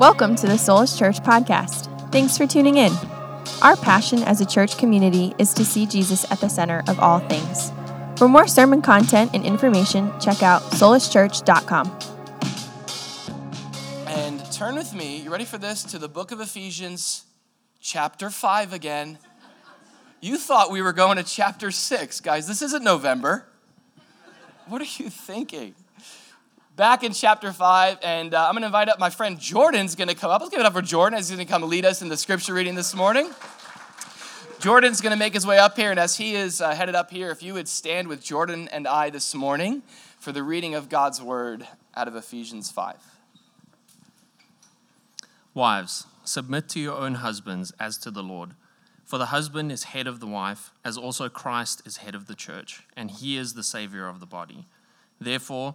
Welcome to the Solus Church podcast. Thanks for tuning in. Our passion as a church community is to see Jesus at the center of all things. For more sermon content and information, check out soluschurch.com. And turn with me, you ready for this, to the book of Ephesians, chapter 5 again. You thought we were going to chapter 6. Guys, this isn't November. What are you thinking? Back in chapter 5, and uh, I'm going to invite up my friend Jordan's going to come up. Let's give it up for Jordan as he's going to come lead us in the scripture reading this morning. Jordan's going to make his way up here, and as he is uh, headed up here, if you would stand with Jordan and I this morning for the reading of God's word out of Ephesians 5. Wives, submit to your own husbands as to the Lord. For the husband is head of the wife, as also Christ is head of the church, and he is the Savior of the body. Therefore,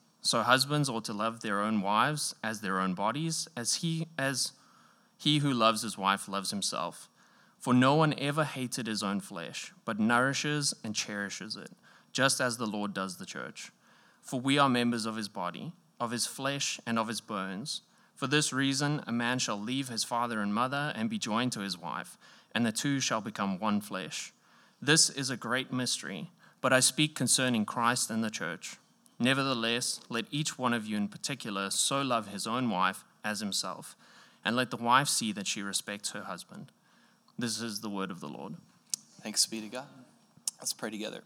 So husbands ought to love their own wives as their own bodies, as he as he who loves his wife loves himself. For no one ever hated his own flesh, but nourishes and cherishes it, just as the Lord does the church. For we are members of his body, of his flesh and of his bones. For this reason a man shall leave his father and mother and be joined to his wife, and the two shall become one flesh. This is a great mystery, but I speak concerning Christ and the church. Nevertheless, let each one of you in particular so love his own wife as himself, and let the wife see that she respects her husband. This is the word of the Lord. Thanks be to God. Let's pray together.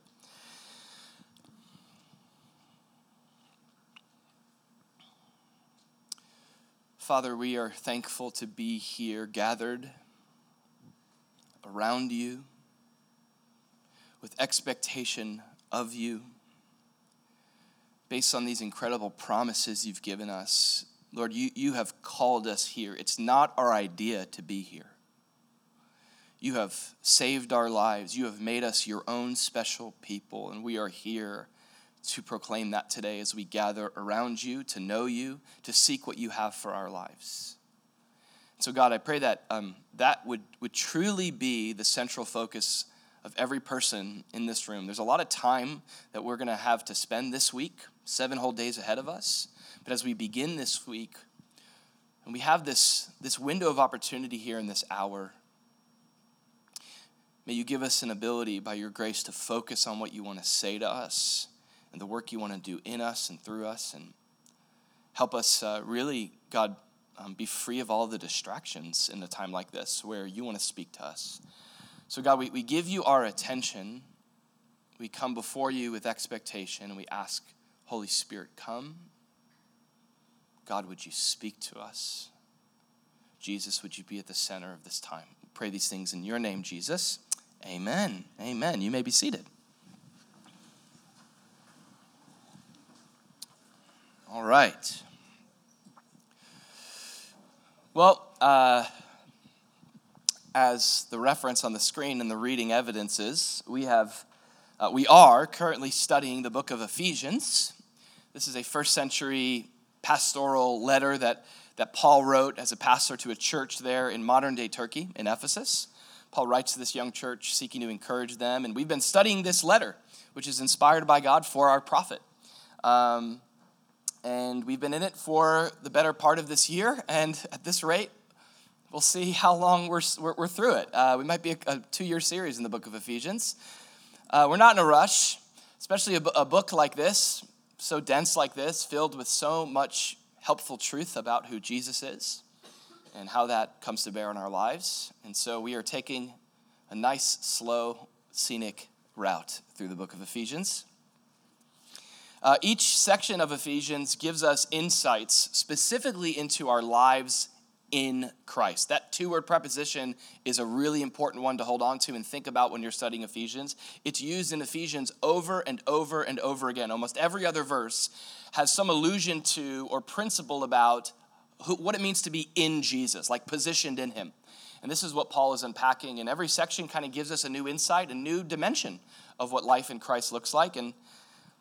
Father, we are thankful to be here gathered around you with expectation of you based on these incredible promises you've given us. Lord, you, you have called us here. It's not our idea to be here. You have saved our lives. You have made us your own special people, and we are here to proclaim that today as we gather around you, to know you, to seek what you have for our lives. So, God, I pray that um, that would, would truly be the central focus of every person in this room. There's a lot of time that we're going to have to spend this week seven whole days ahead of us. But as we begin this week, and we have this, this window of opportunity here in this hour, may you give us an ability by your grace to focus on what you want to say to us and the work you want to do in us and through us. And help us uh, really, God, um, be free of all the distractions in a time like this where you want to speak to us. So, God, we, we give you our attention. We come before you with expectation and we ask Holy Spirit, come. God, would you speak to us? Jesus, would you be at the center of this time? We pray these things in your name, Jesus. Amen. Amen. You may be seated. All right. Well, uh, as the reference on the screen and the reading evidences, we have uh, we are currently studying the book of Ephesians. This is a first century pastoral letter that, that Paul wrote as a pastor to a church there in modern day Turkey, in Ephesus. Paul writes to this young church seeking to encourage them. And we've been studying this letter, which is inspired by God for our profit. Um, and we've been in it for the better part of this year. And at this rate, we'll see how long we're, we're, we're through it. Uh, we might be a, a two year series in the book of Ephesians. Uh, we're not in a rush, especially a, a book like this so dense like this, filled with so much helpful truth about who Jesus is and how that comes to bear in our lives. And so we are taking a nice, slow, scenic route through the book of Ephesians. Uh, each section of Ephesians gives us insights specifically into our lives in Christ. That two word preposition is a really important one to hold on to and think about when you're studying Ephesians. It's used in Ephesians over and over and over again. Almost every other verse has some allusion to or principle about who, what it means to be in Jesus, like positioned in Him. And this is what Paul is unpacking. And every section kind of gives us a new insight, a new dimension of what life in Christ looks like. And,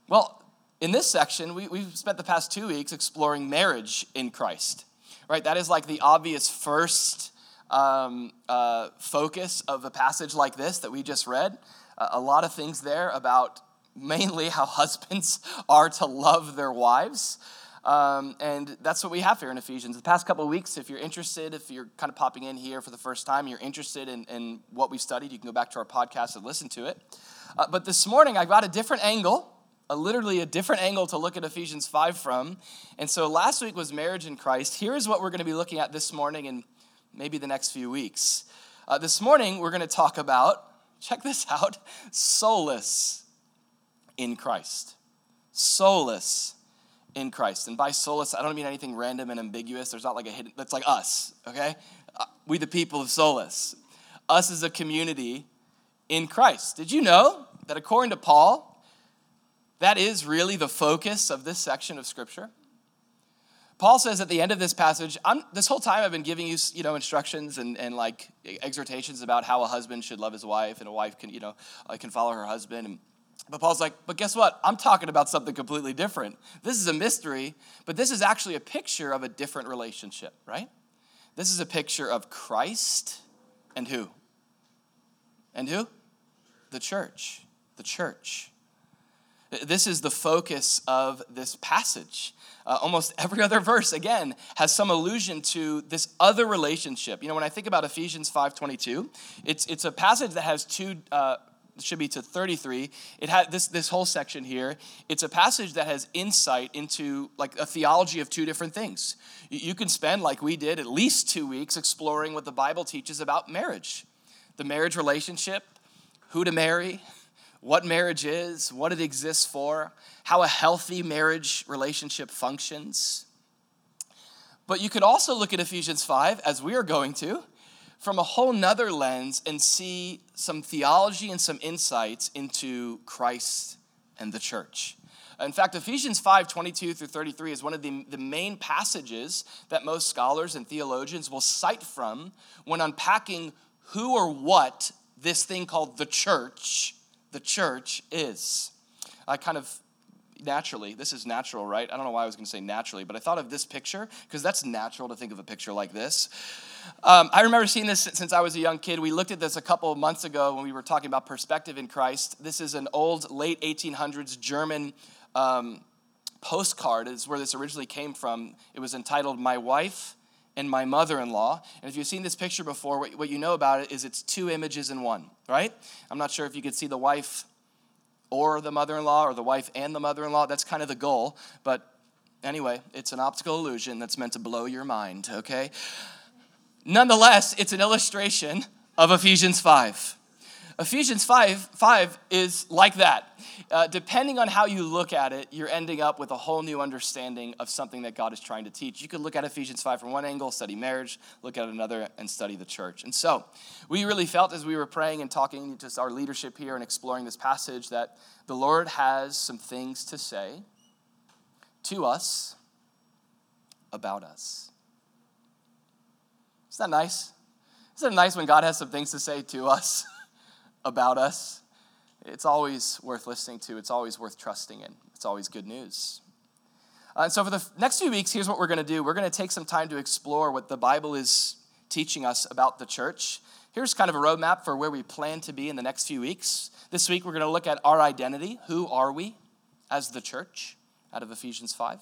well, in this section, we, we've spent the past two weeks exploring marriage in Christ, right? That is like the obvious first um, uh, focus of a passage like this that we just read. Uh, a lot of things there about mainly how husbands are to love their wives. Um, and that's what we have here in Ephesians. The past couple of weeks, if you're interested, if you're kind of popping in here for the first time, you're interested in, in what we've studied, you can go back to our podcast and listen to it. Uh, but this morning, I've got a different angle, a, literally a different angle to look at Ephesians 5 from. And so last week was marriage in Christ. Here's what we're going to be looking at this morning and maybe the next few weeks. Uh, this morning, we're going to talk about, check this out, Solus in Christ. Solus in Christ. And by Solus, I don't mean anything random and ambiguous. There's not like a hidden, that's like us, okay? Uh, we, the people of Solus. Us as a community in Christ. Did you know that according to Paul, that is really the focus of this section of Scripture? Paul says at the end of this passage, this whole time I've been giving you, you know, instructions and, and like exhortations about how a husband should love his wife and a wife can, you know, uh, can follow her husband. And but Paul's like, but guess what? I'm talking about something completely different. This is a mystery, but this is actually a picture of a different relationship, right? This is a picture of Christ and who? And who? The church. The church. This is the focus of this passage. Uh, almost every other verse, again, has some allusion to this other relationship. You know, when I think about Ephesians 5.22, it's, it's a passage that has two uh, should be to 33 it had this this whole section here it's a passage that has insight into like a theology of two different things you can spend like we did at least two weeks exploring what the bible teaches about marriage the marriage relationship who to marry what marriage is what it exists for how a healthy marriage relationship functions but you could also look at ephesians 5 as we are going to from a whole nother lens and see some theology and some insights into Christ and the church. In fact, Ephesians 5 22 through 33 is one of the, the main passages that most scholars and theologians will cite from when unpacking who or what this thing called the church, the church is. I kind of naturally, this is natural, right? I don't know why I was going to say naturally, but I thought of this picture because that's natural to think of a picture like this. Um, I remember seeing this since I was a young kid. We looked at this a couple of months ago when we were talking about perspective in Christ. This is an old, late 1800s German um, postcard, is where this originally came from. It was entitled My Wife and My Mother in Law. And if you've seen this picture before, what, what you know about it is it's two images in one, right? I'm not sure if you could see the wife or the mother in law or the wife and the mother in law. That's kind of the goal. But anyway, it's an optical illusion that's meant to blow your mind, okay? Nonetheless, it's an illustration of Ephesians 5. Ephesians 5, 5 is like that. Uh, depending on how you look at it, you're ending up with a whole new understanding of something that God is trying to teach. You could look at Ephesians 5 from one angle, study marriage, look at another, and study the church. And so, we really felt as we were praying and talking to our leadership here and exploring this passage that the Lord has some things to say to us about us. Isn't that nice? Isn't it nice when God has some things to say to us about us? It's always worth listening to, it's always worth trusting in, it's always good news. Uh, and so, for the next few weeks, here's what we're going to do we're going to take some time to explore what the Bible is teaching us about the church. Here's kind of a roadmap for where we plan to be in the next few weeks. This week, we're going to look at our identity. Who are we as the church out of Ephesians 5?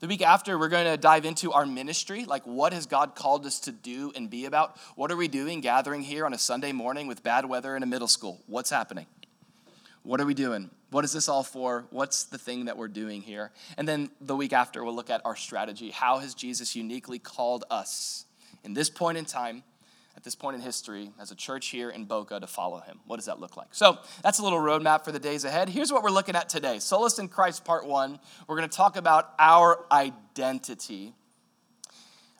The week after, we're going to dive into our ministry. Like, what has God called us to do and be about? What are we doing gathering here on a Sunday morning with bad weather in a middle school? What's happening? What are we doing? What is this all for? What's the thing that we're doing here? And then the week after, we'll look at our strategy. How has Jesus uniquely called us in this point in time at this point in history as a church here in Boca to follow him. What does that look like? So that's a little roadmap for the days ahead. Here's what we're looking at today Solus in Christ, part one. We're going to talk about our identity.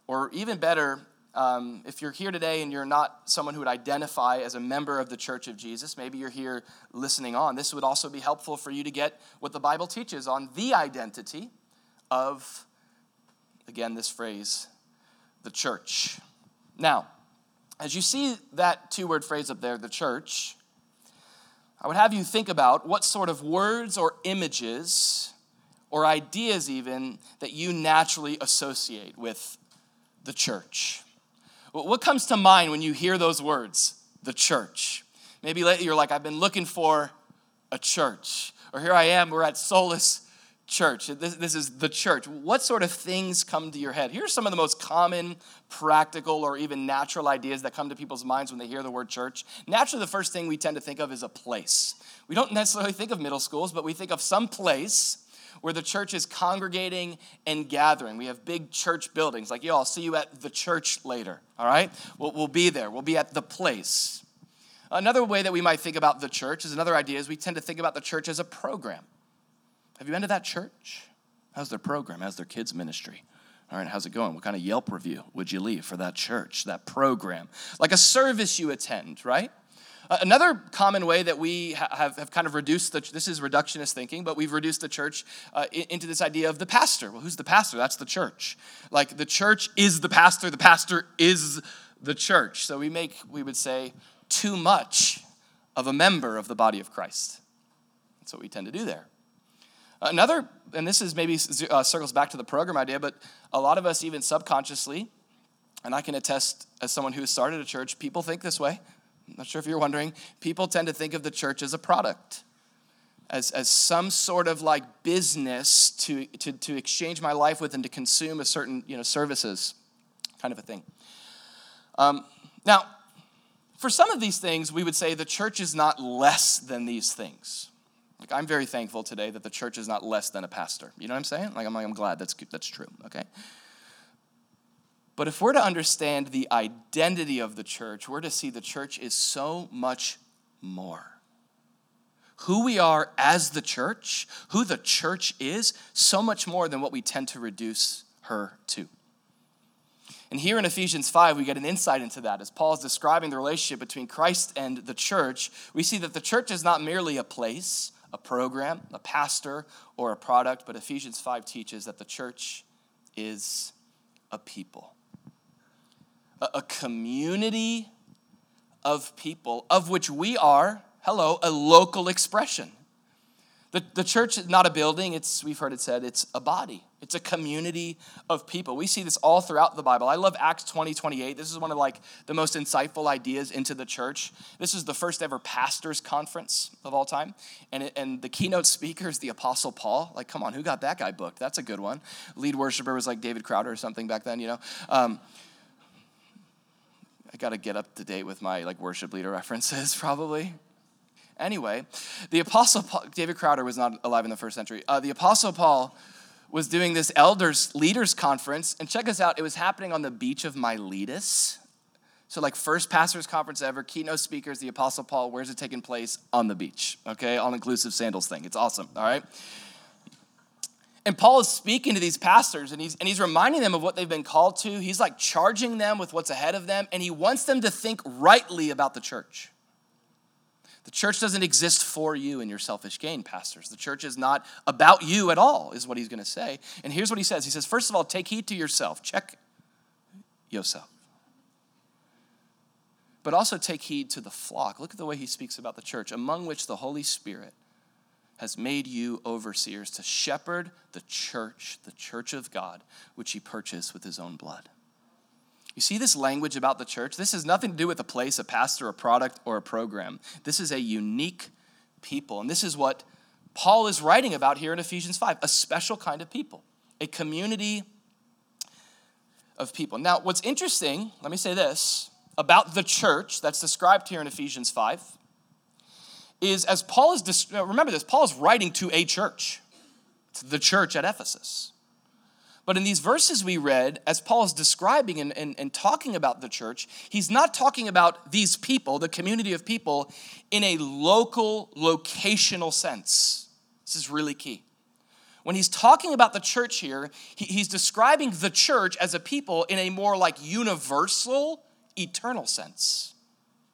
Or even better, um, if you're here today and you're not someone who would identify as a member of the Church of Jesus, maybe you're here listening on, this would also be helpful for you to get what the Bible teaches on the identity of, again, this phrase, the church. Now, as you see that two word phrase up there, the church, I would have you think about what sort of words or images or ideas, even, that you naturally associate with the church. What comes to mind when you hear those words, the church? Maybe lately you're like, I've been looking for a church. Or here I am, we're at Solus church. This, this is the church. What sort of things come to your head? Here are some of the most common, practical, or even natural ideas that come to people's minds when they hear the word church. Naturally, the first thing we tend to think of is a place. We don't necessarily think of middle schools, but we think of some place where the church is congregating and gathering. We have big church buildings. Like, yo, I'll see you at the church later, all right? We'll, we'll be there. We'll be at the place. Another way that we might think about the church is another idea is we tend to think about the church as a program. Have you been to that church? How's their program? How's their kids' ministry? All right, how's it going? What kind of Yelp review would you leave for that church, that program? Like a service you attend, right? Another common way that we have, have kind of reduced the, this is reductionist thinking, but we've reduced the church uh, into this idea of the pastor. Well, who's the pastor? That's the church. Like the church is the pastor, the pastor is the church. So we make, we would say, too much of a member of the body of Christ. That's what we tend to do there. Another, and this is maybe uh, circles back to the program idea, but a lot of us, even subconsciously, and I can attest as someone who has started a church, people think this way. I'm not sure if you're wondering. People tend to think of the church as a product, as, as some sort of like business to, to, to exchange my life with and to consume a certain you know, services kind of a thing. Um, now, for some of these things, we would say the church is not less than these things. Like I'm very thankful today that the church is not less than a pastor. You know what I'm saying? Like I'm like I'm glad that's that's true. Okay. But if we're to understand the identity of the church, we're to see the church is so much more. Who we are as the church, who the church is, so much more than what we tend to reduce her to. And here in Ephesians 5, we get an insight into that. As Paul is describing the relationship between Christ and the church, we see that the church is not merely a place, a program, a pastor, or a product, but Ephesians 5 teaches that the church is a people, a, community of people, of which we are, hello, a local expression. The, the church is not a building, it's, we've heard it said, it's a body. It's a community of people. We see this all throughout the Bible. I love Acts 20, 28. This is one of like the most insightful ideas into the church. This is the first ever pastors conference of all time. And, it, and the keynote speaker is the Apostle Paul. Like, come on, who got that guy booked? That's a good one. Lead worshiper was like David Crowder or something back then, you know. Um, I got to get up to date with my like worship leader references probably. Anyway, the Apostle Paul, David Crowder was not alive in the first century. Uh, the Apostle Paul was doing this elders leaders conference, and check us out, it was happening on the beach of Miletus. So, like, first pastors' conference ever, keynote speakers, the Apostle Paul. Where's it taking place? On the beach, okay? All inclusive sandals thing. It's awesome, all right? And Paul is speaking to these pastors and he's, and he's reminding them of what they've been called to. He's like charging them with what's ahead of them, and he wants them to think rightly about the church. The church doesn't exist for you and your selfish gain, pastors. The church is not about you at all, is what he's going to say. And here's what he says He says, first of all, take heed to yourself. Check yourself. But also take heed to the flock. Look at the way he speaks about the church, among which the Holy Spirit has made you overseers to shepherd the church, the church of God, which he purchased with his own blood. You see this language about the church? This has nothing to do with a place, a pastor, a product, or a program. This is a unique people. And this is what Paul is writing about here in Ephesians 5 a special kind of people, a community of people. Now, what's interesting, let me say this about the church that's described here in Ephesians 5 is as Paul is, remember this, Paul is writing to a church, to the church at Ephesus. But in these verses we read, as Paul is describing and, and, and, talking about the church, he's not talking about these people, the community of people, in a local, locational sense. This is really key. When he's talking about the church here, he, he's describing the church as a people in a more like universal, eternal sense.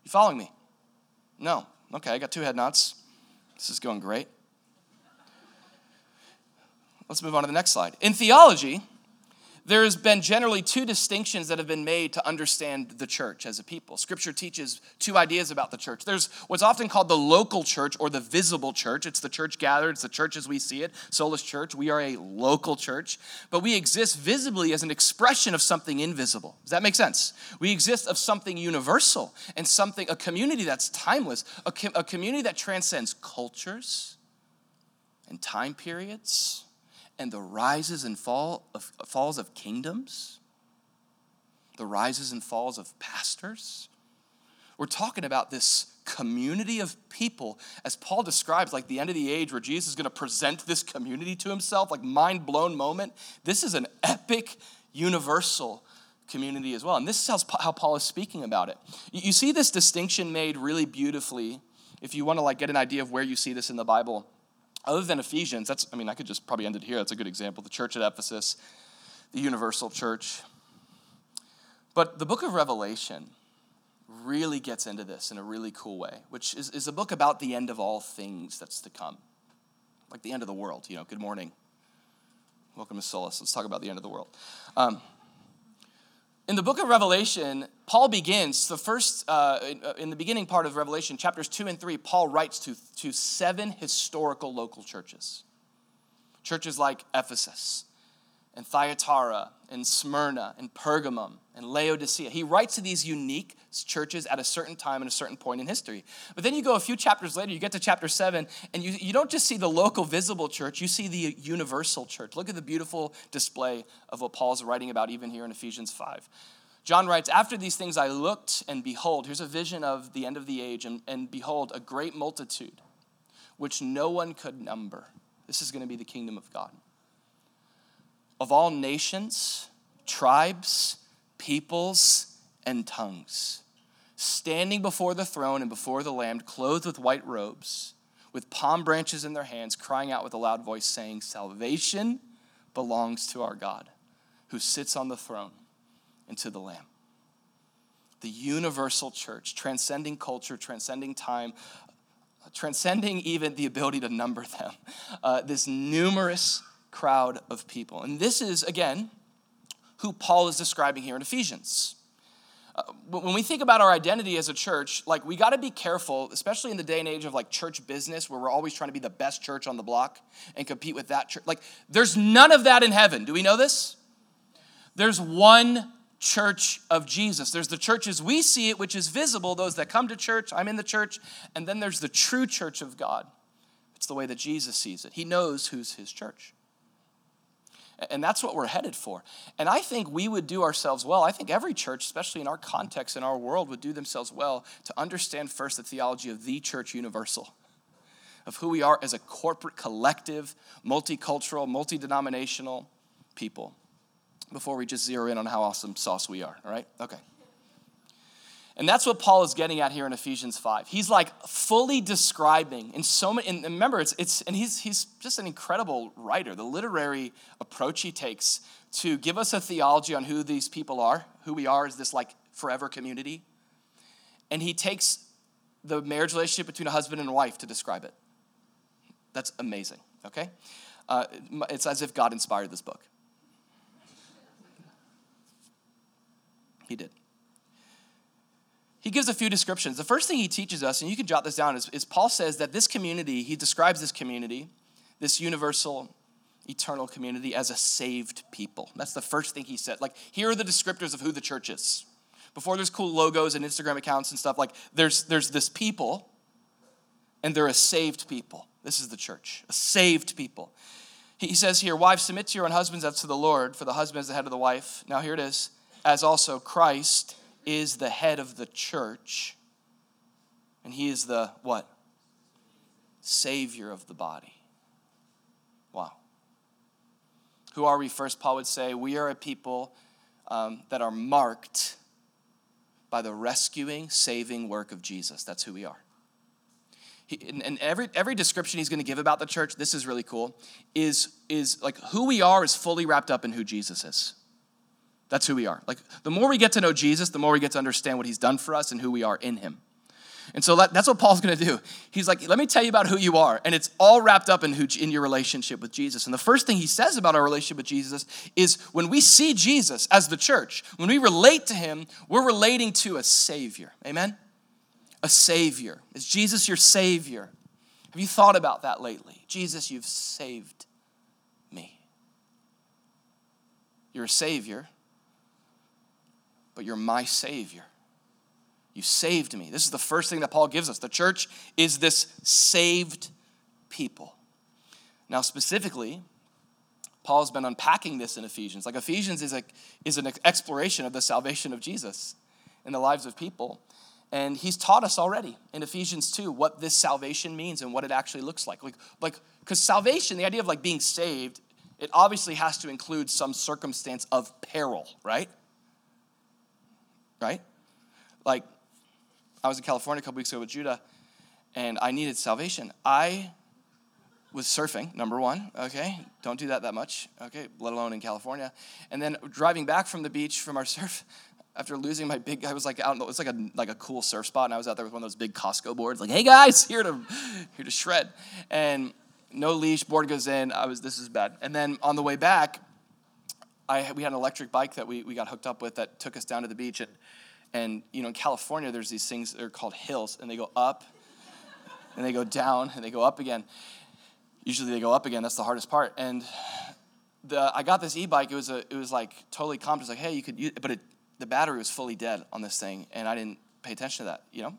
You following me? No. Okay, I got two head nods. This is going great. Let's move on to the next slide. In theology, there's been generally two distinctions that have been made to understand the church as a people. Scripture teaches two ideas about the church. There's what's often called the local church or the visible church. It's the church gathered, it's the church as we see it. Solus Church, we are a local church, but we exist visibly as an expression of something invisible. Does that make sense? We exist of something universal and something, a community that's timeless, a, com- a community that transcends cultures and time periods and the rises and fall of, falls of kingdoms, the rises and falls of pastors. We're talking about this community of people, as Paul describes, like the end of the age where Jesus is going to present this community to himself, like mind blown moment. This is an epic, universal community as well. And this is how Paul is speaking about it. You see this distinction made really beautifully if you want to like get an idea of where you see this in the Bible other than Ephesians, that's, I mean, I could just probably end it here. That's a good example. The church at Ephesus, the universal church. But the book of Revelation really gets into this in a really cool way, which is, is a book about the end of all things that's to come. Like the end of the world, you know. Good morning. Welcome to Solus. Let's talk about the end of the world. Um, in the book of Revelation, Paul begins the first, uh, in the beginning part of Revelation, chapters two and three, Paul writes to, to seven historical local churches. Churches like Ephesus, and Thyatira and Smyrna and Pergamum and Laodicea. He writes to these unique churches at a certain time and a certain point in history. But then you go a few chapters later, you get to chapter 7, and you, you don't just see the local visible church, you see the universal church. Look at the beautiful display of what Paul's writing about even here in Ephesians 5. John writes, After these things I looked, and behold, here's a vision of the end of the age, and, and behold, a great multitude, which no one could number. This is going to be the kingdom of God of all nations, tribes, peoples, and tongues, standing before the throne and before the Lamb, clothed with white robes, with palm branches in their hands, crying out with a loud voice, saying, Salvation belongs to our God, who sits on the throne, and to the Lamb. The universal church, transcending culture, transcending time, transcending even the ability to number them. Uh, this numerous crowd of people. And this is, again, who Paul is describing here in Ephesians. Uh, when we think about our identity as a church, like we got to be careful, especially in the day and age of like church business, where we're always trying to be the best church on the block and compete with that church. Like, there's none of that in heaven. Do we know this? There's one church of Jesus. There's the church as we see it, which is visible, those that come to church, I'm in the church, and then there's the true church of God. It's the way that Jesus sees it. He knows who's his church. And that's what we're headed for. And I think we would do ourselves well. I think every church, especially in our context, in our world, would do themselves well to understand first the theology of the church universal, of who we are as a corporate, collective, multicultural, multi denominational people, before we just zero in on how awesome sauce we are. All right? Okay. And that's what Paul is getting at here in Ephesians 5. He's like fully describing in so many, and remember, it's, it's and he's, he's just an incredible writer. The literary approach he takes to give us a theology on who these people are, who we are as this like forever community. And he takes the marriage relationship between a husband and wife to describe it. That's amazing, okay? Uh, it's as if God inspired this book. He did he gives a few descriptions. The first thing he teaches us, and you can jot this down, is, is, Paul says that this community, he describes this community, this universal, eternal community, as a saved people. That's the first thing he said. Like, here are the descriptors of who the church is. Before there's cool logos and Instagram accounts and stuff, like, there's, there's this people, and they're a saved people. This is the church, a saved people. He says here, Wives, submit to your own husbands as to the Lord, for the husband is the head of the wife. Now, here it is, as also Christ is the head of the church, and he is the what? Savior of the body. Wow. Who are we? First, Paul would say, we are a people um, that are marked by the rescuing, saving work of Jesus. That's who we are. He, and, and every, every description he's going to give about the church, this is really cool, is, is like who we are is fully wrapped up in who Jesus is. That's who we are. Like the more we get to know Jesus, the more we get to understand what he's done for us and who we are in him. And so that's what Paul's going to do. He's like, let me tell you about who you are. And it's all wrapped up in, who, in your relationship with Jesus. And the first thing he says about our relationship with Jesus is when we see Jesus as the church, when we relate to him, we're relating to a Savior. Amen? A Savior. Is Jesus your Savior? Have you thought about that lately? Jesus, you've saved me. You're a Savior, but you're my Savior. You saved me. This is the first thing that Paul gives us. The church is this saved people. Now, specifically, Paul's been unpacking this in Ephesians. Like Ephesians is, a, is an exploration of the salvation of Jesus in the lives of people. And he's taught us already in Ephesians 2 what this salvation means and what it actually looks like. Like, like because salvation, the idea of like being saved, it obviously has to include some circumstance of peril, right? Right? Like I was in California a couple weeks ago with Judah, and I needed salvation. I was surfing, number one, okay? Don't do that that much, okay? Let alone in California. And then driving back from the beach from our surf, after losing my big, I was like out, it was like a, like a cool surf spot, and I was out there with one of those big Costco boards, like, hey guys, here to, here to shred. And no leash, board goes in, I was, this is bad. And then on the way back, I, we had an electric bike that we, we got hooked up with that took us down to the beach, and and you know, in California, there's these things that are called hills, and they go up, and they go down, and they go up again. Usually, they go up again. That's the hardest part. And the I got this e-bike. It was a it was like totally calm. It's like, hey, you could, use, but it, the battery was fully dead on this thing, and I didn't pay attention to that. You know,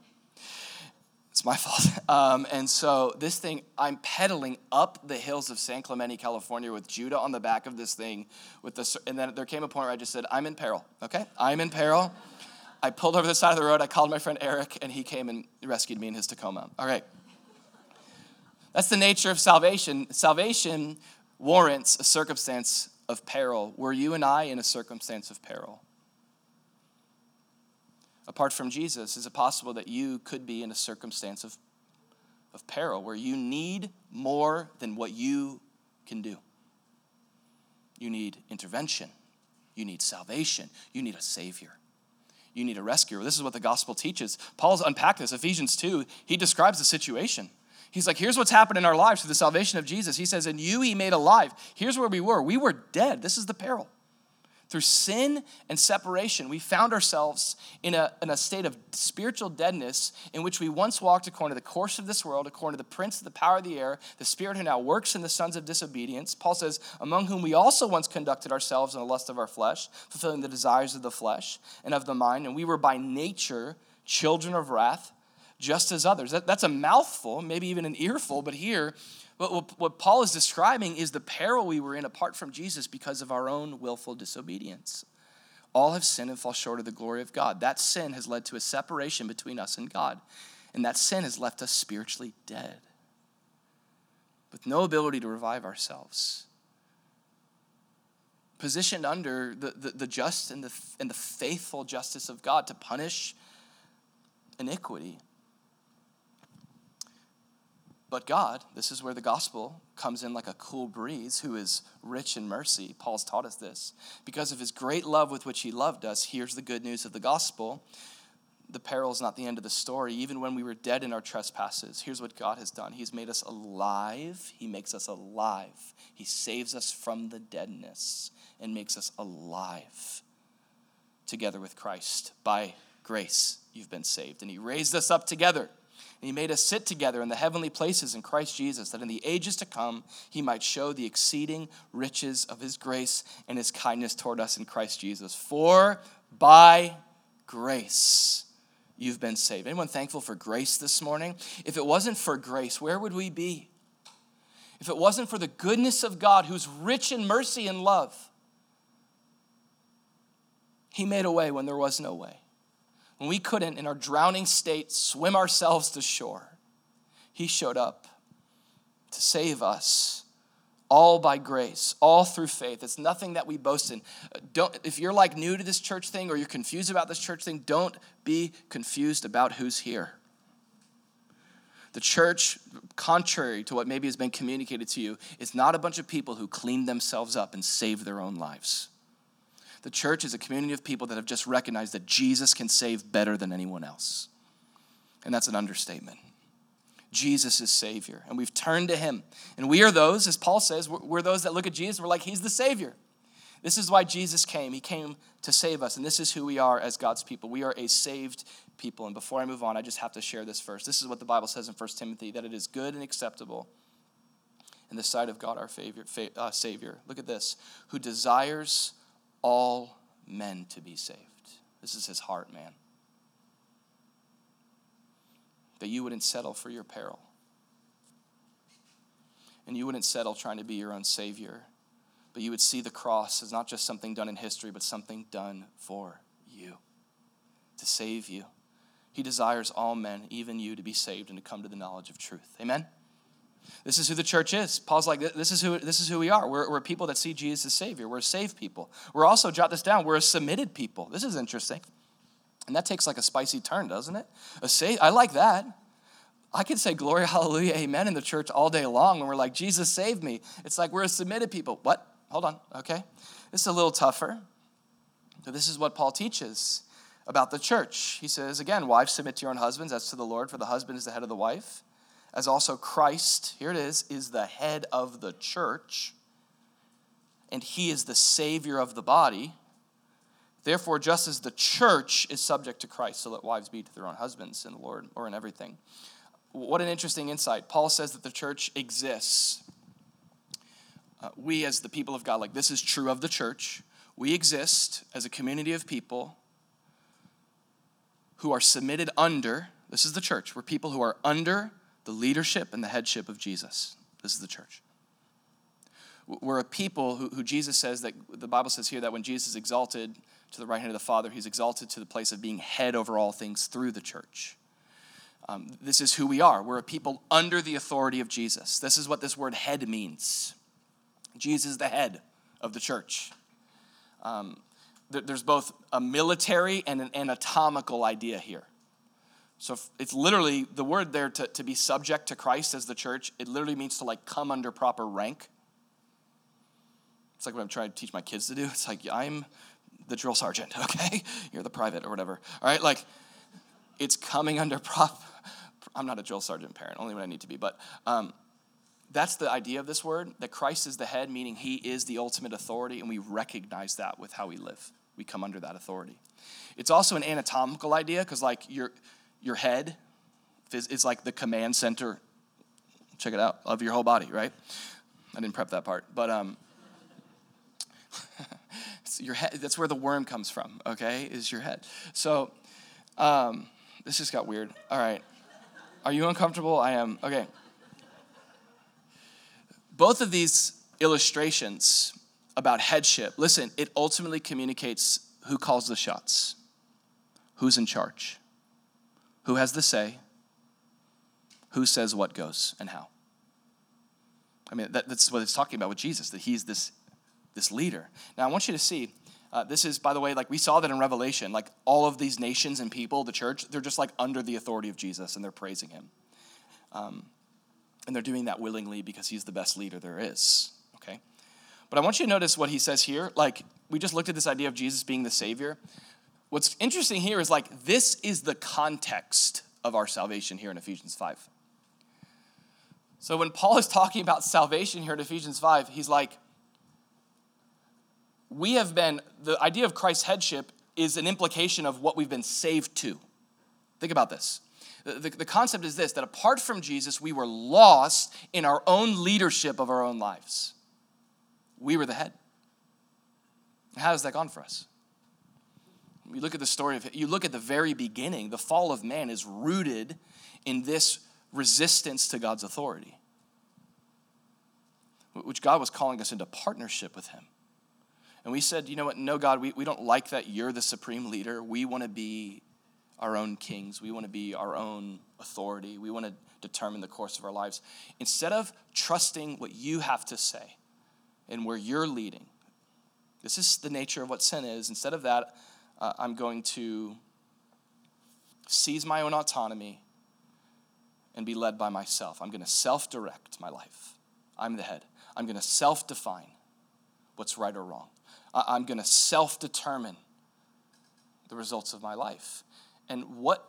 it's my fault. Um, and so this thing, I'm pedaling up the hills of San Clemente, California, with Judah on the back of this thing. With the and then there came a point where I just said, I'm in peril. Okay, I'm in peril. I pulled over the side of the road. I called my friend Eric, and he came and rescued me in his Tacoma. All right. That's the nature of salvation. Salvation warrants a circumstance of peril. Were you and I in a circumstance of peril? Apart from Jesus, is it possible that you could be in a circumstance of, of peril where you need more than what you can do? You need intervention, you need salvation, you need a Savior you need a rescuer. This is what the gospel teaches. Paul's unpacked this. Ephesians 2, he describes the situation. He's like, here's what's happened in our lives through the salvation of Jesus. He says, and you he made alive. Here's where we were. We were dead. This is the peril. Through sin and separation, we found ourselves in a, in a state of spiritual deadness in which we once walked according to the course of this world, according to the prince of the power of the air, the spirit who now works in the sons of disobedience. Paul says, among whom we also once conducted ourselves in the lust of our flesh, fulfilling the desires of the flesh and of the mind, and we were by nature children of wrath, just as others. That, that's a mouthful, maybe even an earful, but here, what, what Paul is describing is the peril we were in apart from Jesus because of our own willful disobedience. All have sinned and fall short of the glory of God. That sin has led to a separation between us and God. And that sin has left us spiritually dead with no ability to revive ourselves. Positioned under the, the, the just and the, and the faithful justice of God to punish iniquity but God, this is where the gospel comes in like a cool breeze, who is rich in mercy. Paul's taught us this. Because of his great love with which he loved us, here's the good news of the gospel. The peril is not the end of the story. Even when we were dead in our trespasses, here's what God has done He's made us alive. He makes us alive. He saves us from the deadness and makes us alive together with Christ. By grace, you've been saved. And He raised us up together and he made us sit together in the heavenly places in Christ Jesus, that in the ages to come he might show the exceeding riches of his grace and his kindness toward us in Christ Jesus. For by grace you've been saved. Anyone thankful for grace this morning? If it wasn't for grace, where would we be? If it wasn't for the goodness of God, who's rich in mercy and love, he made a way when there was no way when we couldn't, in our drowning state, swim ourselves to shore, He showed up to save us all by grace, all through faith. It's nothing that we boast in. Don't, if you're like new to this church thing or you're confused about this church thing, don't be confused about who's here. The church, contrary to what maybe has been communicated to you, is not a bunch of people who clean themselves up and save their own lives. The church is a community of people that have just recognized that Jesus can save better than anyone else. And that's an understatement. Jesus is Savior, and we've turned to Him. And we are those, as Paul says, we're those that look at Jesus, we're like, He's the Savior. This is why Jesus came. He came to save us, and this is who we are as God's people. We are a saved people. And before I move on, I just have to share this first. This is what the Bible says in 1 Timothy that it is good and acceptable in the sight of God our uh, Savior. Look at this who desires all men to be saved. This is his heart, man. That you wouldn't settle for your peril. And you wouldn't settle trying to be your own Savior but you would see the cross as not just something done in history, but something done for you to save you. He desires all men, even you, to be saved and to come to the knowledge of truth. Amen? This is who the church is. Paul's like, this is who, this is who we are. We're, we're people that see Jesus as Savior. We're saved people. We're also, jot this down, we're a submitted people. This is interesting. And that takes like a spicy turn, doesn't it? A I like that. I could say glory, hallelujah, amen in the church all day long when we're like, Jesus saved me. It's like we're a submitted people. What? hold on, okay? This is a little tougher. So this is what Paul teaches about the church. He says, again, wives, submit to your own husbands as to the Lord, for the husband is the head of the wife, as also Christ, here it is, is the head of the church, and he is the Savior of the body. Therefore, just as the church is subject to Christ, so let wives be to their own husbands in the Lord or in everything. What an interesting insight. Paul says that the church exists uh, we, as the people of God, like this is true of the church, we exist as a community of people who are submitted under, this is the church, we're people who are under the leadership and the headship of Jesus. This is the church. We're a people who, who Jesus says that the Bible says here that when Jesus is exalted to the right hand of the Father, he's exalted to the place of being head over all things through the church. Um, this is who we are. We're a people under the authority of Jesus. This is what this word head means. Jesus is the head of the church. Um, there's both a military and an anatomical idea here. So it's literally the word there to, to be subject to Christ as the church, it literally means to like come under proper rank. It's like what I'm trying to teach my kids to do. It's like, I'm the drill sergeant, okay? You're the private or whatever. All right, like it's coming under prop. I'm not a drill sergeant parent, only when I need to be, but um, that's the idea of this word that Christ is the head, meaning he is the ultimate authority, and we recognize that with how we live. We come under that authority. It's also an anatomical idea because, like, your, your head is like the command center, check it out, of your whole body, right? I didn't prep that part, but um, your head, that's where the worm comes from, okay, is your head. So um, this just got weird. All right. Are you uncomfortable? I am. Okay both of these illustrations about headship, listen, it ultimately communicates who calls the shots, who's in charge, who has the say, who says what goes and how. I mean, that, that's what it's talking about with Jesus, that he's this, this leader. Now, I want you to see, uh, this is, by the way, like we saw that in Revelation, like all of these nations and people, the church, they're just like under the authority of Jesus and they're praising him. Um, and they're doing that willingly because he's the best leader there is, okay? But I want you to notice what he says here. Like, we just looked at this idea of Jesus being the Savior. What's interesting here is like, this is the context of our salvation here in Ephesians 5. So when Paul is talking about salvation here in Ephesians 5, he's like, we have been, the idea of Christ's headship is an implication of what we've been saved to. Think about this. The, the, concept is this that apart from Jesus, we were lost in our own leadership of our own lives. We were the head. How has that gone for us? You look at the story of you look at the very beginning, the fall of man is rooted in this resistance to God's authority, which God was calling us into partnership with Him. And we said, you know what? No, God, we, we don't like that you're the supreme leader. We want to be our own kings. We want to be our own authority. We want to determine the course of our lives. Instead of trusting what you have to say and where you're leading, this is the nature of what sin is. Instead of that, uh, I'm going to seize my own autonomy and be led by myself. I'm going to self direct my life. I'm the head. I'm going to self define what's right or wrong. I'm going to self determine the results of my life. And what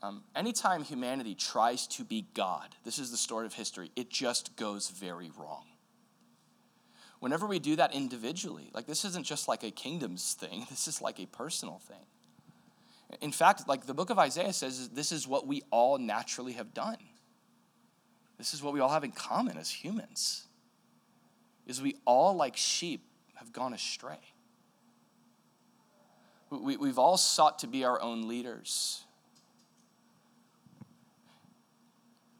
Um, anytime humanity tries to be God, this is the story of history, it just goes very wrong. Whenever we do that individually, like this isn't just like a kingdoms thing, this is like a personal thing. In fact, like the book of Isaiah says, this is what we all naturally have done. This is what we all have in common as humans. Is we all like sheep have gone astray. We, we've all sought to be our own leaders.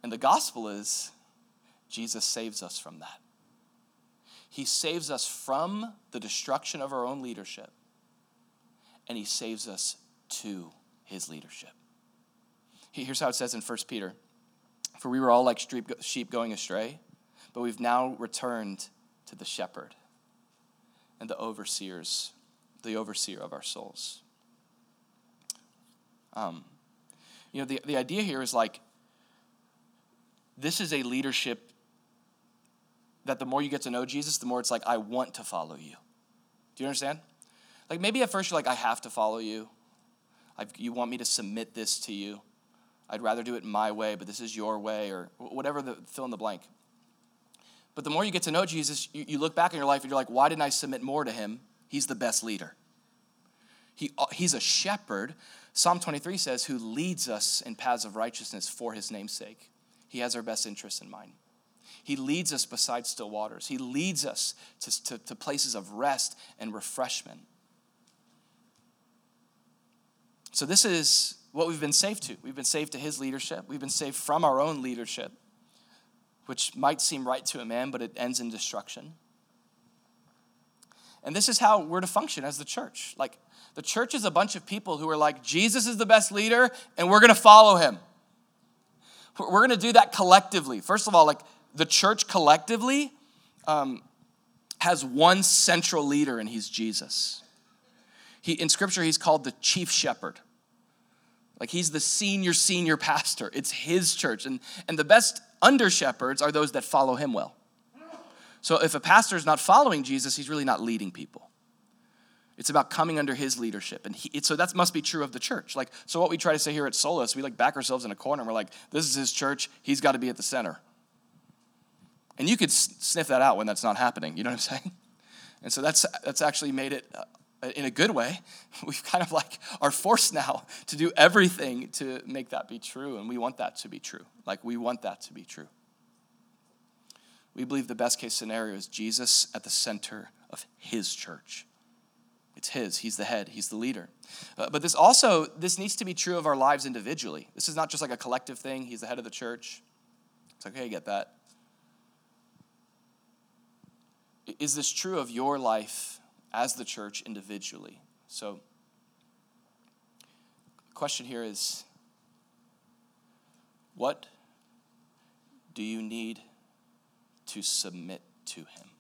And the gospel is Jesus saves us from that. He saves us from the destruction of our own leadership, and He saves us to His leadership. Here's how it says in 1 Peter For we were all like sheep going astray, but we've now returned to the shepherd and the overseers, the overseer of our souls. Um, you know, the, the idea here is like this is a leadership that the more you get to know Jesus, the more it's like, I want to follow you. Do you understand? Like maybe at first you're like, I have to follow you. I've, you want me to submit this to you. I'd rather do it my way, but this is your way, or whatever the fill in the blank. But the more you get to know Jesus, you, you look back in your life and you're like, why didn't I submit more to him? He's the best leader. He, uh, he's a shepherd. Psalm 23 says, who leads us in paths of righteousness for his name's sake. He has our best interests in mind. He leads us beside still waters. He leads us to, to, to places of rest and refreshment. So, this is what we've been saved to. We've been saved to His leadership, we've been saved from our own leadership, which might seem right to a man, but it ends in destruction. And this is how we're to function as the church. Like, the church is a bunch of people who are like, Jesus is the best leader, and we're going to follow him. We're going to do that collectively. First of all, like, the church collectively um, has one central leader, and he's Jesus. He, in scripture, he's called the chief shepherd. Like he's the senior, senior pastor. It's his church. And, and the best under shepherds are those that follow him well. So if a pastor is not following Jesus, he's really not leading people. It's about coming under his leadership. And he, so that must be true of the church. Like, so what we try to say here at Solus, we like back ourselves in a corner and we're like, this is his church. He's got to be at the center. And you could sniff that out when that's not happening. You know what I'm saying? And so that's, that's actually made it, uh, in a good way, we've kind of like are forced now to do everything to make that be true. And we want that to be true. Like, we want that to be true. We believe the best case scenario is Jesus at the center of his church. It's his. He's the head. He's the leader. Uh, but this also this needs to be true of our lives individually. This is not just like a collective thing. He's the head of the church. It's like, okay, I get that. Is this true of your life as the church individually? So, the question here is what do you need to submit to Him?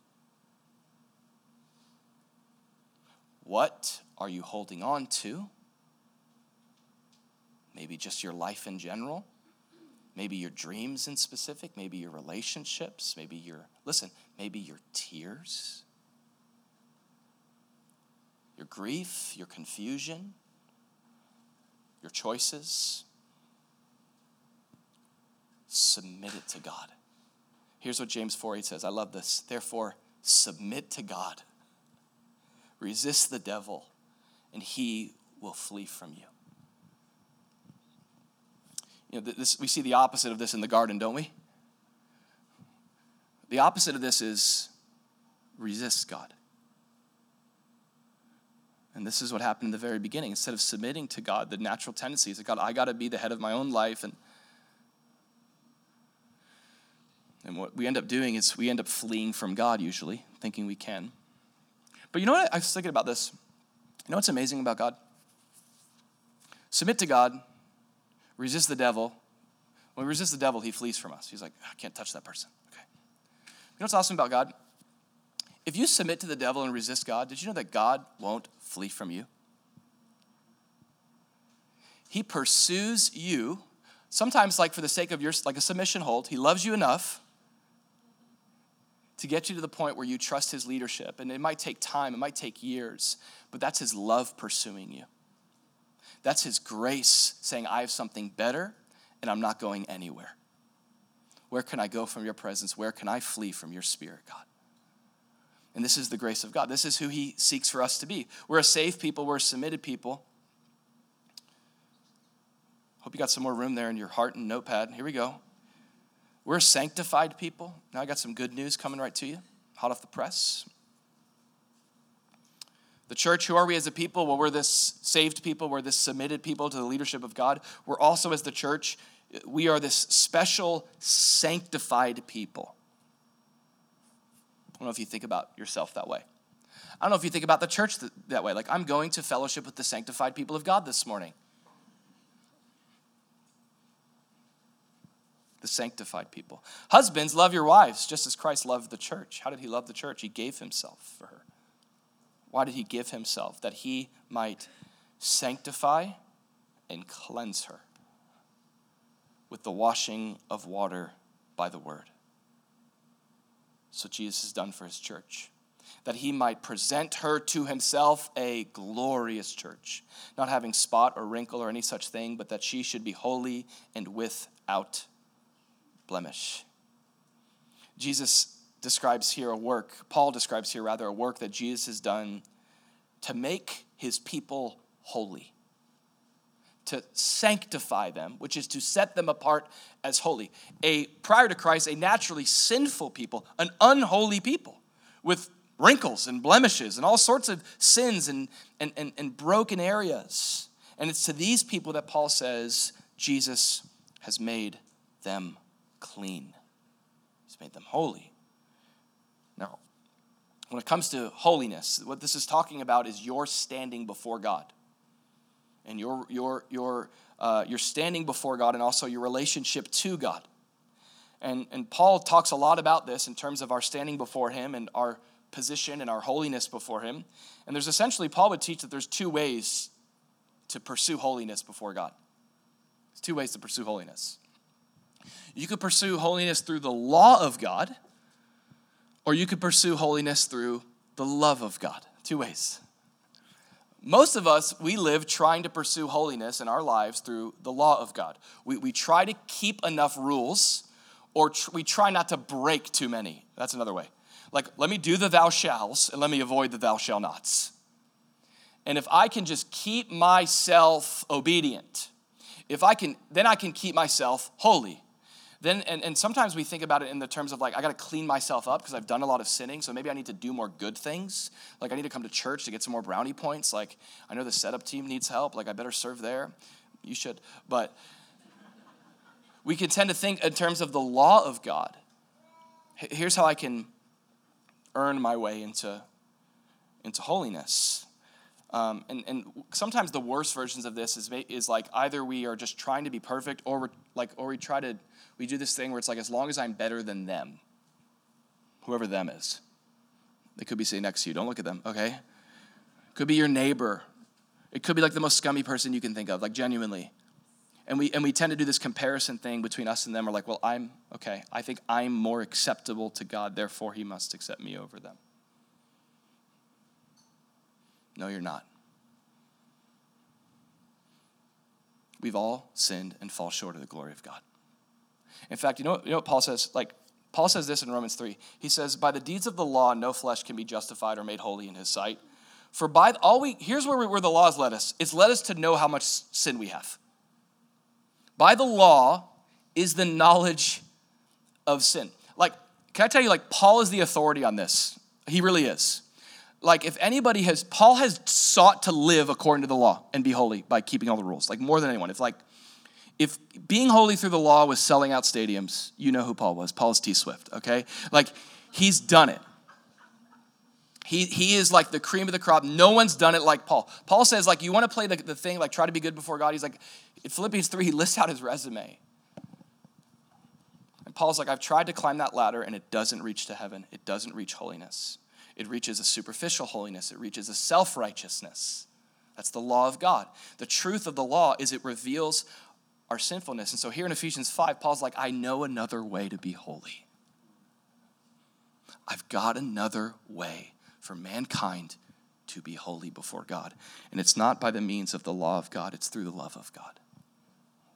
What are you holding on to? Maybe just your life in general maybe your dreams in specific, maybe your relationships, maybe your, listen, maybe your tears, your grief, your confusion, your choices. Submit it to God. Here's what James 4 8 says. I love this. Therefore, submit to God. Resist the devil, and he will flee from you. You know, this, we see the opposite of this in the garden, don't we? The opposite of this is resist God. And this is what happened in the very beginning. Instead of submitting to God, the natural tendency is that God, I got to be the head of my own life. And, and what we end up doing is we end up fleeing from God usually, thinking we can. But you know what? I was thinking about this. You know what's amazing about God? Submit to God, resist the devil. When we resist the devil, he flees from us. He's like, I can't touch that person. You know what's awesome about God? If you submit to the devil and resist God, did you know that God won't flee from you? He pursues you, sometimes like for the sake of your, like a submission hold. He loves you enough to get you to the point where you trust his leadership. And it might take time, it might take years, but that's his love pursuing you. That's His grace saying, I have something better and I'm not going anywhere. Where can I go from your presence? Where can I flee from your spirit, God? And this is the grace of God. This is who He seeks for us to be. We're a saved people, we're a submitted people. Hope you got some more room there in your heart and notepad. Here we go. We're sanctified people. Now I got some good news coming right to you, hot off the press. The church, who are we as a people? Well, we're this saved people, we're this submitted people to the leadership of God. We're also, as the church, we are this special, sanctified people. I don't know if you think about yourself that way. I don't know if you think about the church that way. Like, I'm going to fellowship with the sanctified people of God this morning. The sanctified people. Husbands, love your wives just as Christ loved the church. How did he love the church? He gave himself for her. Why did he give himself? That he might sanctify and cleanse her with the washing of water by the word. So Jesus has done for his church. That he might present her to himself a glorious church, not having spot or wrinkle or any such thing, but that she should be holy and without blemish. Jesus describes here a work, Paul describes here rather a work that Jesus has done to make his people holy, to sanctify them, which is to set them apart as holy. A prior to Christ, a naturally sinful people, an unholy people with wrinkles and blemishes and all sorts of sins and, and, and, and broken areas. And it's to these people that Paul says Jesus has made them clean. He's made them holy. Now, when it comes to holiness, what this is talking about is your standing before God. And your, your, your, uh, your standing before God and also your relationship to God. And, and Paul talks a lot about this in terms of our standing before Him and our position and our holiness before Him. And there's essentially, Paul would teach that there's two ways to pursue holiness before God. There's two ways to pursue holiness. You could pursue holiness through the law of God, or you could pursue holiness through the love of God. Two ways. Most of us, we live trying to pursue holiness in our lives through the law of God. We, we try to keep enough rules, or tr- we try not to break too many. That's another way. Like, let me do the thou shalls and let me avoid the thou shall nots. And if I can just keep myself obedient, if I can, then I can keep myself holy. Then, and, and sometimes we think about it in the terms of like, I got to clean myself up because I've done a lot of sinning. So maybe I need to do more good things. Like, I need to come to church to get some more brownie points. Like, I know the setup team needs help. Like, I better serve there. You should. But we can tend to think in terms of the law of God. Here's how I can earn my way into, into holiness. Um, and, and sometimes the worst versions of this is, is like either we are just trying to be perfect or like or we try to we do this thing where it's like as long as I'm better than them, whoever them is. They could be sitting next to you. Don't look at them, okay? Could be your neighbor. It could be like the most scummy person you can think of, like genuinely. And we and we tend to do this comparison thing between us and them. We're like, well, I'm okay. I think I'm more acceptable to God, therefore He must accept me over them. No, you're not. We've all sinned and fall short of the glory of God. In fact, you know, you know what Paul says? Like, Paul says this in Romans 3. He says, By the deeds of the law, no flesh can be justified or made holy in his sight. For by all we, here's where, we, where the law has led us it's led us to know how much sin we have. By the law is the knowledge of sin. Like, can I tell you, like, Paul is the authority on this. He really is like if anybody has paul has sought to live according to the law and be holy by keeping all the rules like more than anyone if like if being holy through the law was selling out stadiums you know who paul was. Paul's t swift okay? Like he's done it. He, he is like the cream of the crop. No one's done it like paul. Paul says like you want to play the, the thing like try to be good before god. He's like in philippians 3 he lists out his resume. And paul's like i've tried to climb that ladder and it doesn't reach to heaven. It doesn't reach holiness. It reaches a superficial holiness, it reaches a self righteousness. That's the law of God. The truth of the law is it reveals our sinfulness. And so here in Ephesians 5, Paul's like, I know another way to be holy. I've got another way for mankind to be holy before God. And it's not by the means of the law of God, it's through the love of God.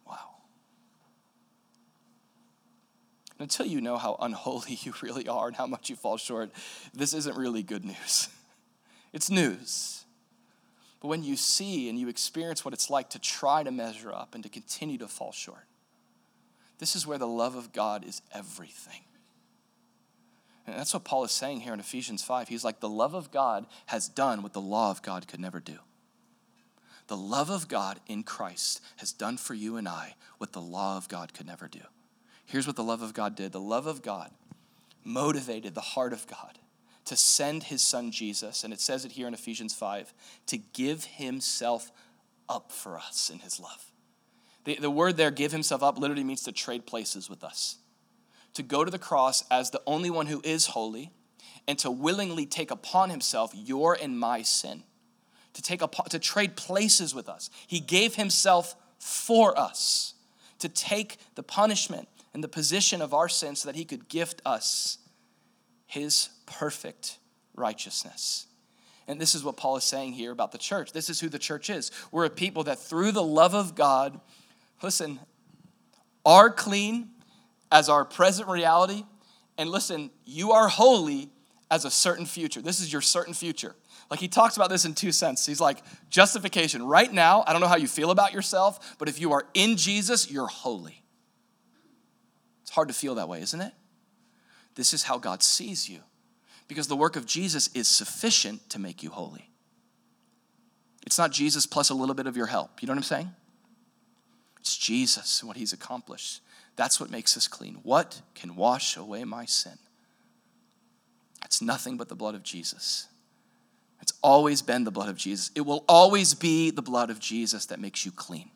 Wow. Until you know how unholy you really are and how much you fall short, this isn't really good news. It's news. But when you see and you experience what it's like to try to measure up and to continue to fall short, this is where the love of God is everything. And that's what Paul is saying here in Ephesians 5. He's like, the love of God has done what the law of God could never do. The love of God in Christ has done for you and I what the law of God could never do. Here's what the love of God did the love of God motivated the heart of God to send his son Jesus, and it says it here in Ephesians 5, to give himself up for us in his love. The, the word there, give himself up, literally means to trade places with us to go to the cross as the only one who is holy and to willingly take upon himself your and my sin to take upon, to trade places with us he gave himself for us to take the punishment and the position of our sin so that he could gift us his perfect righteousness and this is what Paul is saying here about the church. This is who the church is. We're a people that through the love of God, listen, are clean as our present reality. And listen, you are holy as a certain future. This is your certain future. Like he talks about this in two senses. He's like, justification. Right now, I don't know how you feel about yourself, but if you are in Jesus, you're holy. It's hard to feel that way, isn't it? This is how God sees you. Because the work of Jesus is sufficient to make you holy. It's not Jesus plus a little bit of your help. You know what I'm saying? It's Jesus and what he's accomplished. That's what makes us clean. What can wash away my sin? It's nothing but the blood of Jesus. It's always been the blood of Jesus. It will always be the blood of Jesus that makes you clean.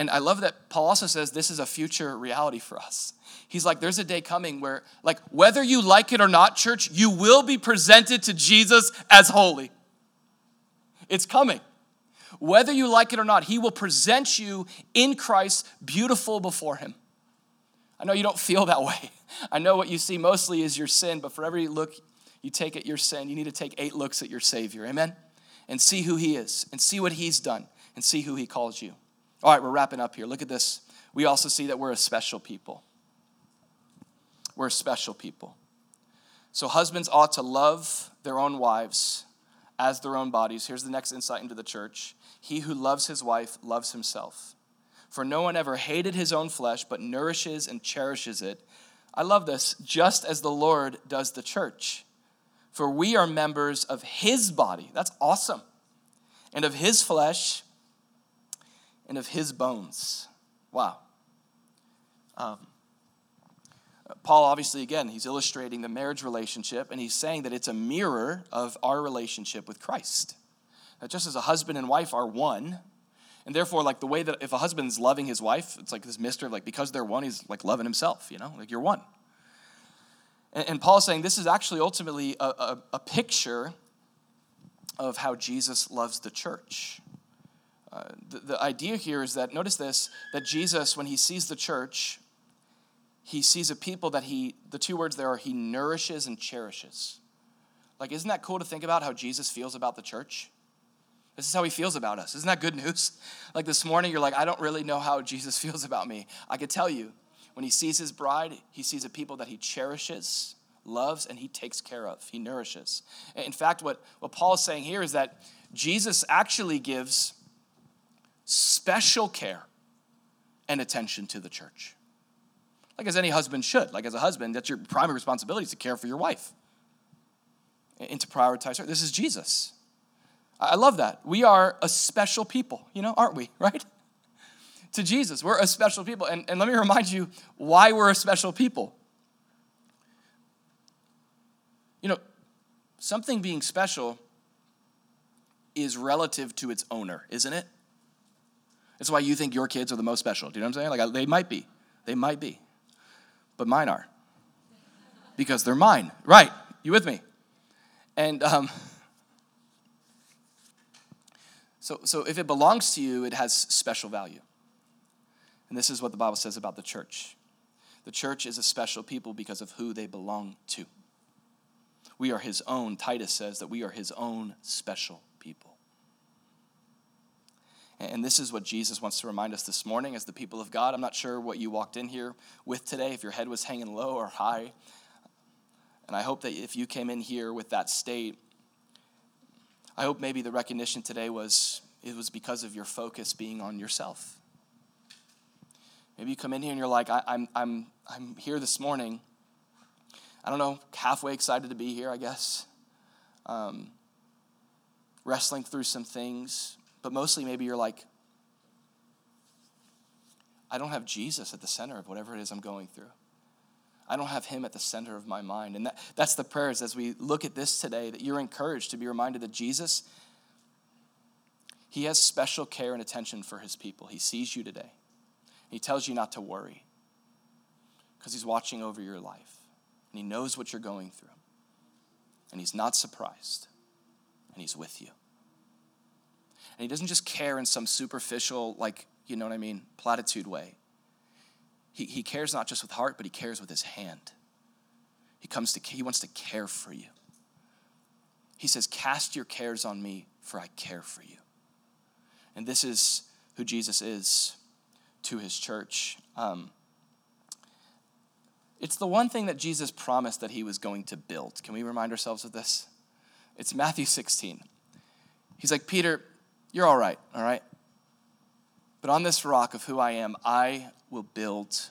And I love that Paul also says this is a future reality for us. He's like, there's a day coming where, like, whether you like it or not, church, you will be presented to Jesus as holy. It's coming. Whether you like it or not, He will present you in Christ beautiful before Him. I know you don't feel that way. I know what you see mostly is your sin, but for every look you take at your sin, you need to take eight looks at your Savior. Amen? And see who He is, and see what He's done, and see who He calls you. All right, we're wrapping up here. Look at this. We also see that we're a special people. We're a special people. So, husbands ought to love their own wives as their own bodies. Here's the next insight into the church He who loves his wife loves himself. For no one ever hated his own flesh, but nourishes and cherishes it. I love this, just as the Lord does the church. For we are members of his body. That's awesome. And of his flesh and of his bones. Wow. Um, Paul, obviously, again, he's illustrating the marriage relationship, and he's saying that it's a mirror of our relationship with Christ. That just as a husband and wife are one, and therefore, like the way that if a husband's loving his wife, it's like this mystery of like because they're one, he's like loving himself, you know, like you're one. And, and Paul's saying this is actually ultimately a, a, a picture of how Jesus loves the church. Uh, the, the idea here is that, notice this, that Jesus, when he sees the church, he sees a people that he, the two words there are, he nourishes and cherishes. Like, isn't that cool to think about how Jesus feels about the church? This is how he feels about us. Isn't that good news? Like this morning, you're like, I don't really know how Jesus feels about me. I could tell you, when he sees his bride, he sees a people that he cherishes, loves, and he takes care of. He nourishes. In fact, what, what Paul is saying here is that Jesus actually gives special care and attention to the church like as any husband should. Like as a husband, that's your primary responsibility is to care for your wife and to prioritize her. This is Jesus. I love that. We are a special people, you know, aren't we? Right? to Jesus. We're a special people. And, and let me remind you why we're a special people. You know, something being special is relative to its owner, isn't it? That's why you think your kids are the most special. Do you know what I'm saying? Like they might be. They might be but mine are. Because they're mine. Right. You with me? And um, so, so if it belongs to you, it has special value. And this is what the Bible says about the church the church is a special people because of who they belong to. We are his own. Titus says that we are his own special people. And this is what Jesus wants to remind us this morning as the people of God. I'm not sure what you walked in here with today, if your head was hanging low or high. And I hope that if you came in here with that state, I hope maybe the recognition today was it was because of your focus being on yourself. Maybe you come in here and you're like, I, I'm, I'm, I'm here this morning. I don't know, halfway excited to be here, I guess. Um, wrestling through some things, but mostly maybe you're like, I don't have Jesus at the center of whatever it is I'm going through. I don't have him at the center of my mind. And that, that's the prayers as we look at this today that you're encouraged to be reminded that Jesus, he has special care and attention for his people. He sees you today. He tells you not to worry because he's watching over your life and he knows what you're going through. And he's not surprised and he's with you. And he doesn't just care in some superficial, like, you know what I mean, platitude way. He, he cares not just with heart, but he cares with his hand. He comes to he wants to care for you. He says, Cast your cares on me, for I care for you. And this is who Jesus is to his church. Um, it's the one thing that Jesus promised that he was going to build. Can we remind ourselves of this? It's Matthew 16. He's like, Peter, you're all right, all right? But on this rock of who I am, I will build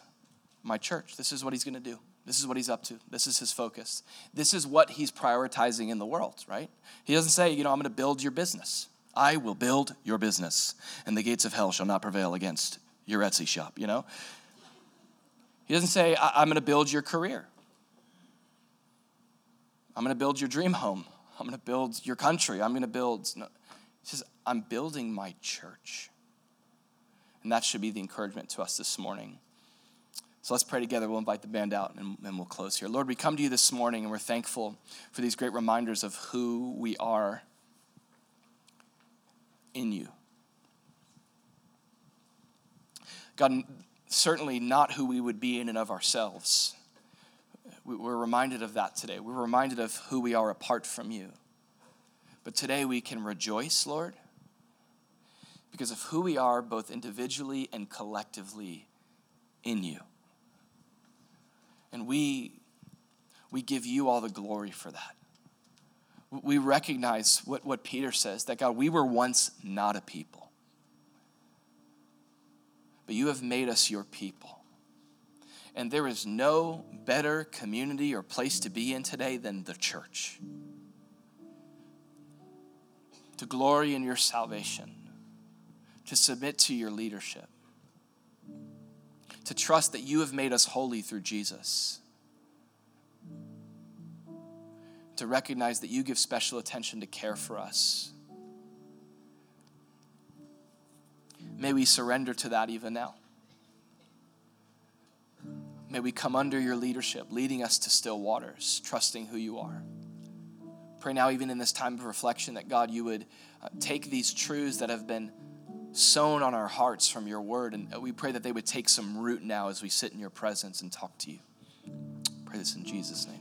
my church. This is what he's going to do. This is what he's up to. This is his focus. This is what he's prioritizing in the world, right? He doesn't say, you know, I'm going to build your business. I will build your business, and the gates of hell shall not prevail against your Etsy shop, you know? He doesn't say, I'm going to build your career. I'm going to build your dream home. I'm going to build your country. I'm going to build. No. Says, I'm building my church. And that should be the encouragement to us this morning. So let's pray together. We'll invite the band out and, and we'll close here. Lord, we come to you this morning and we're thankful for these great reminders of who we are in you. God, certainly not who we would be in and of ourselves. We're reminded of that today. We're reminded of who we are apart from you. But today we can rejoice, Lord, because of who we are both individually and collectively in you. And we, we give you all the glory for that. We recognize what, what Peter says that God, we were once not a people, but you have made us your people. And there is no better community or place to be in today than the church. To glory in your salvation to submit to your leadership, to trust that you have made us holy through Jesus, to recognize that you give special attention to care for us. May we surrender to that even now. May we come under your leadership, leading us to still waters, trusting who you are. Pray now, even in this time of reflection, that God, you would uh, take these truths that have been sown on our hearts from your word. And we pray that they would take some root now as we sit in your presence and talk to you. Pray this in Jesus' name.